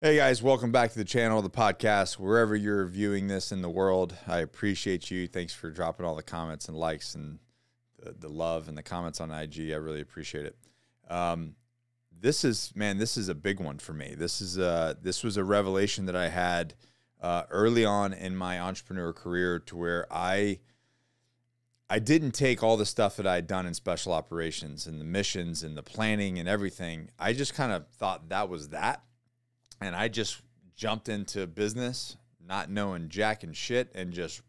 Hey guys, welcome back to the channel, the podcast, wherever you're viewing this in the world. I appreciate you. Thanks for dropping all the comments and likes and the, the love and the comments on IG. I really appreciate it. Um, this is man, this is a big one for me. This is uh this was a revelation that I had uh, early on in my entrepreneur career to where I I didn't take all the stuff that I had done in special operations and the missions and the planning and everything. I just kind of thought that was that and I just jumped into business, not knowing jack and shit, and just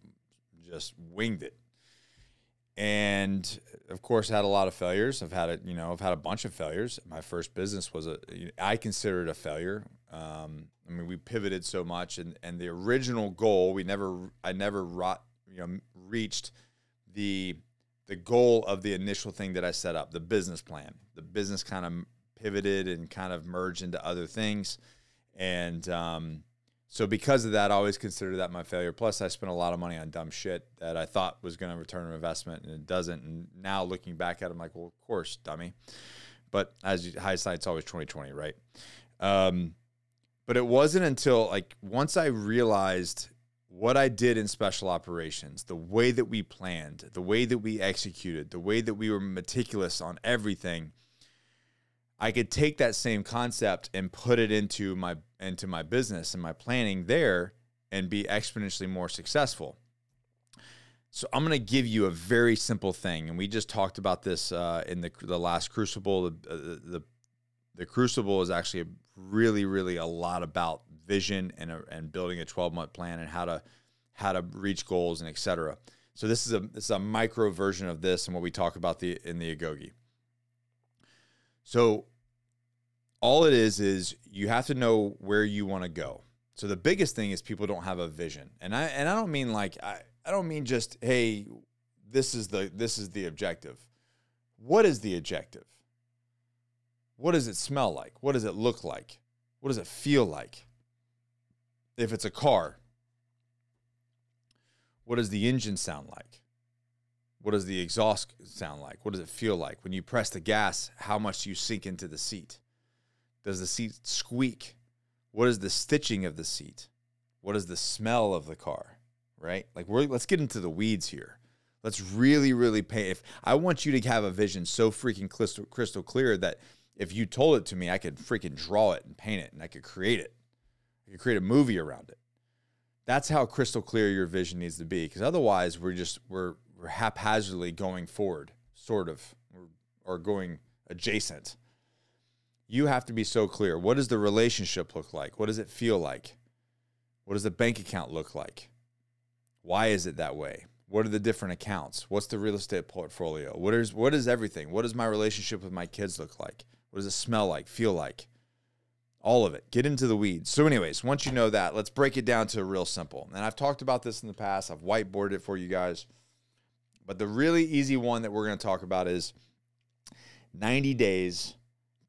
just winged it. And of course, I had a lot of failures. I've had a you know I've had a bunch of failures. My first business was a I consider it a failure. Um, I mean, we pivoted so much, and and the original goal we never I never rot, you know reached the the goal of the initial thing that I set up, the business plan. The business kind of pivoted and kind of merged into other things and um, so because of that, I always consider that my failure. Plus, I spent a lot of money on dumb shit that I thought was going to return an investment, and it doesn't. And now looking back at it, I'm like, well, of course, dummy. But as you, hindsight's always 2020, right? Um, but it wasn't until like once I realized what I did in special operations, the way that we planned, the way that we executed, the way that we were meticulous on everything I could take that same concept and put it into my into my business and my planning there and be exponentially more successful. So I'm going to give you a very simple thing, and we just talked about this uh, in the the last Crucible. The, uh, the the Crucible is actually really, really a lot about vision and and building a 12 month plan and how to how to reach goals and etc. So this is a this is a micro version of this and what we talk about the in the Agoge. So all it is is you have to know where you want to go. So the biggest thing is people don't have a vision. And I and I don't mean like I, I don't mean just hey this is the this is the objective. What is the objective? What does it smell like? What does it look like? What does it feel like? If it's a car, what does the engine sound like? What does the exhaust sound like? What does it feel like? When you press the gas, how much do you sink into the seat? Does the seat squeak? What is the stitching of the seat? What is the smell of the car? Right? Like we're let's get into the weeds here. Let's really, really pay. If I want you to have a vision so freaking crystal, crystal clear that if you told it to me, I could freaking draw it and paint it and I could create it. I could create a movie around it. That's how crystal clear your vision needs to be. Because otherwise, we're just we're we're haphazardly going forward, sort of, or, or going adjacent. You have to be so clear. What does the relationship look like? What does it feel like? What does the bank account look like? Why is it that way? What are the different accounts? What's the real estate portfolio? What is what is everything? What does my relationship with my kids look like? What does it smell like, feel like? All of it. Get into the weeds. So, anyways, once you know that, let's break it down to real simple. And I've talked about this in the past. I've whiteboarded it for you guys. But the really easy one that we're going to talk about is 90 days.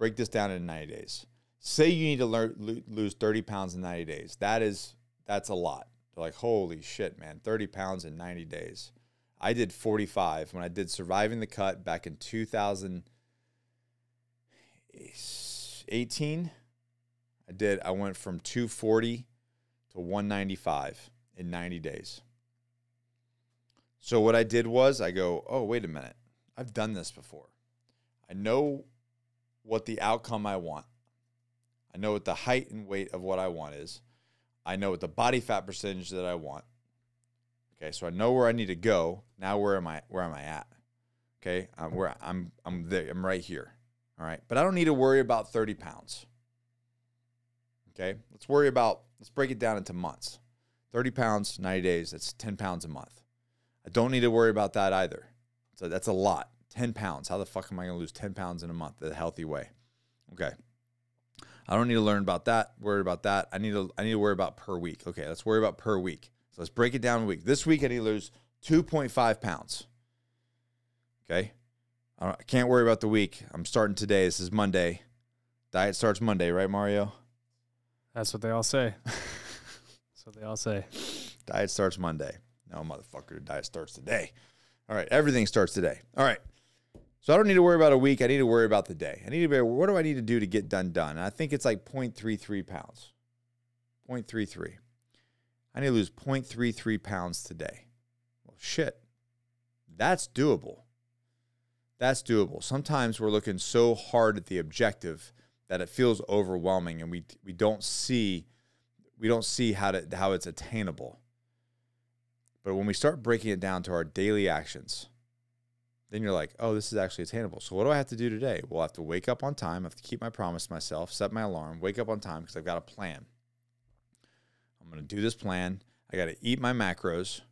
Break this down in 90 days. Say you need to learn, lose 30 pounds in 90 days. That is that's a lot. They're like, holy shit, man, 30 pounds in 90 days. I did 45 when I did Surviving the Cut back in 2018. I did, I went from 240 to 195 in 90 days. So what I did was I go, oh, wait a minute. I've done this before. I know what the outcome I want. I know what the height and weight of what I want is. I know what the body fat percentage that I want. Okay, so I know where I need to go. Now where am I where am I at? Okay, I'm where I'm I'm there. I'm right here. All right. But I don't need to worry about 30 pounds. Okay. Let's worry about let's break it down into months. 30 pounds, 90 days, that's 10 pounds a month. I don't need to worry about that either. So that's a lot. 10 pounds. How the fuck am I going to lose 10 pounds in a month the healthy way? Okay. I don't need to learn about that, worry about that. I need to I need to worry about per week. Okay, let's worry about per week. So let's break it down a week. This week I need to lose 2.5 pounds. Okay. I, I can't worry about the week. I'm starting today. This is Monday. Diet starts Monday, right, Mario? That's what they all say. That's what they all say. Diet starts Monday. No, motherfucker, diet starts today. All right, everything starts today. All right. So I don't need to worry about a week. I need to worry about the day. I need to be, what do I need to do to get done done? And I think it's like 0.33 pounds. 0.33. I need to lose 0.33 pounds today. Well, shit. That's doable. That's doable. Sometimes we're looking so hard at the objective that it feels overwhelming and we we don't see we don't see how to how it's attainable. But when we start breaking it down to our daily actions, then you're like, oh, this is actually attainable. So what do I have to do today? Well, I have to wake up on time. I have to keep my promise to myself, set my alarm, wake up on time because I've got a plan. I'm going to do this plan. I got to eat my macros.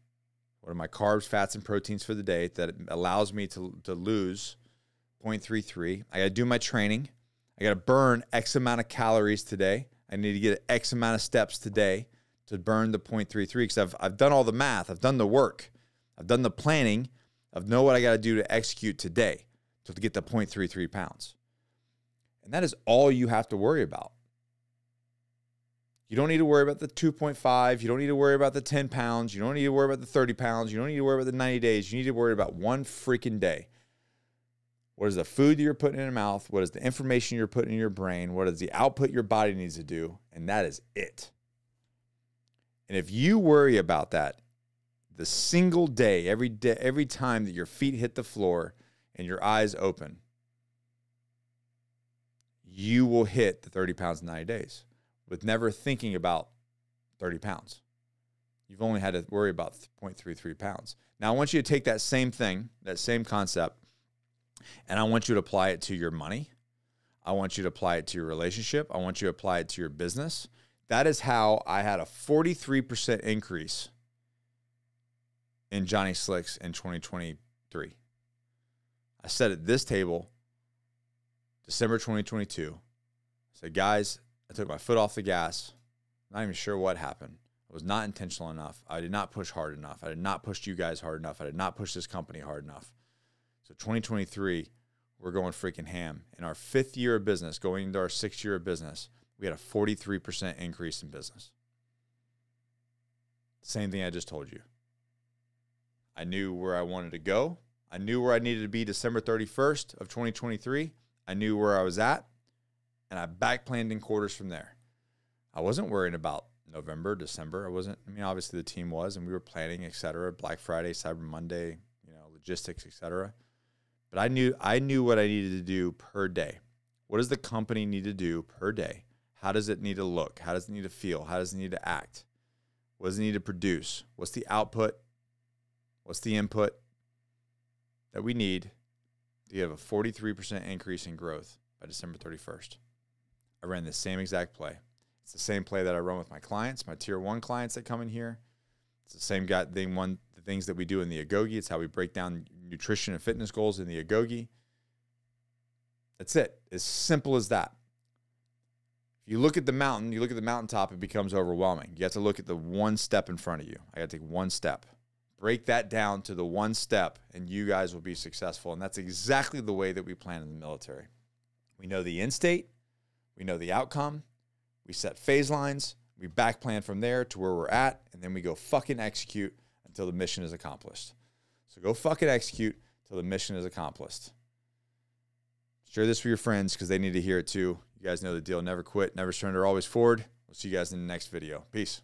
What are my carbs, fats, and proteins for the day that allows me to, to lose 0.33? I got to do my training. I got to burn X amount of calories today. I need to get X amount of steps today to burn the 0.33 because I've, I've done all the math, I've done the work, I've done the planning of know what I got to do to execute today to get the 0.33 pounds. And that is all you have to worry about. You don't need to worry about the 2.5. You don't need to worry about the 10 pounds. You don't need to worry about the 30 pounds. You don't need to worry about the 90 days. You need to worry about one freaking day. What is the food that you're putting in your mouth? What is the information you're putting in your brain? What is the output your body needs to do? And that is it. And if you worry about that the single day, every day, every time that your feet hit the floor and your eyes open, you will hit the 30 pounds in 90 days with never thinking about 30 pounds. You've only had to worry about 0.33 pounds. Now, I want you to take that same thing, that same concept, and I want you to apply it to your money. I want you to apply it to your relationship. I want you to apply it to your business. That is how I had a 43% increase in Johnny Slicks in 2023. I said at this table, December 2022, I said, guys, I took my foot off the gas. Not even sure what happened. I was not intentional enough. I did not push hard enough. I did not push you guys hard enough. I did not push this company hard enough. So 2023, we're going freaking ham. In our fifth year of business, going into our sixth year of business, we had a 43% increase in business. Same thing I just told you. I knew where I wanted to go. I knew where I needed to be December 31st of 2023. I knew where I was at and I back planned in quarters from there. I wasn't worrying about November, December. I wasn't. I mean, obviously the team was, and we were planning, et cetera. Black Friday, Cyber Monday, you know, logistics, et cetera. But I knew I knew what I needed to do per day. What does the company need to do per day? How does it need to look? How does it need to feel? How does it need to act? What does it need to produce? What's the output? What's the input that we need to have a 43% increase in growth by December 31st? I ran the same exact play. It's the same play that I run with my clients, my tier one clients that come in here. It's the same guy thing one the things that we do in the Agoge. It's how we break down nutrition and fitness goals in the Agoge. That's it. As simple as that. If you look at the mountain, you look at the mountaintop, it becomes overwhelming. You have to look at the one step in front of you. I got to take one step. Break that down to the one step, and you guys will be successful. And that's exactly the way that we plan in the military. We know the end state, we know the outcome. We set phase lines. We back plan from there to where we're at, and then we go fucking execute until the mission is accomplished. So go fucking execute until the mission is accomplished. Share this with your friends because they need to hear it too. You guys know the deal. Never quit, never surrender, always forward. We'll see you guys in the next video. Peace.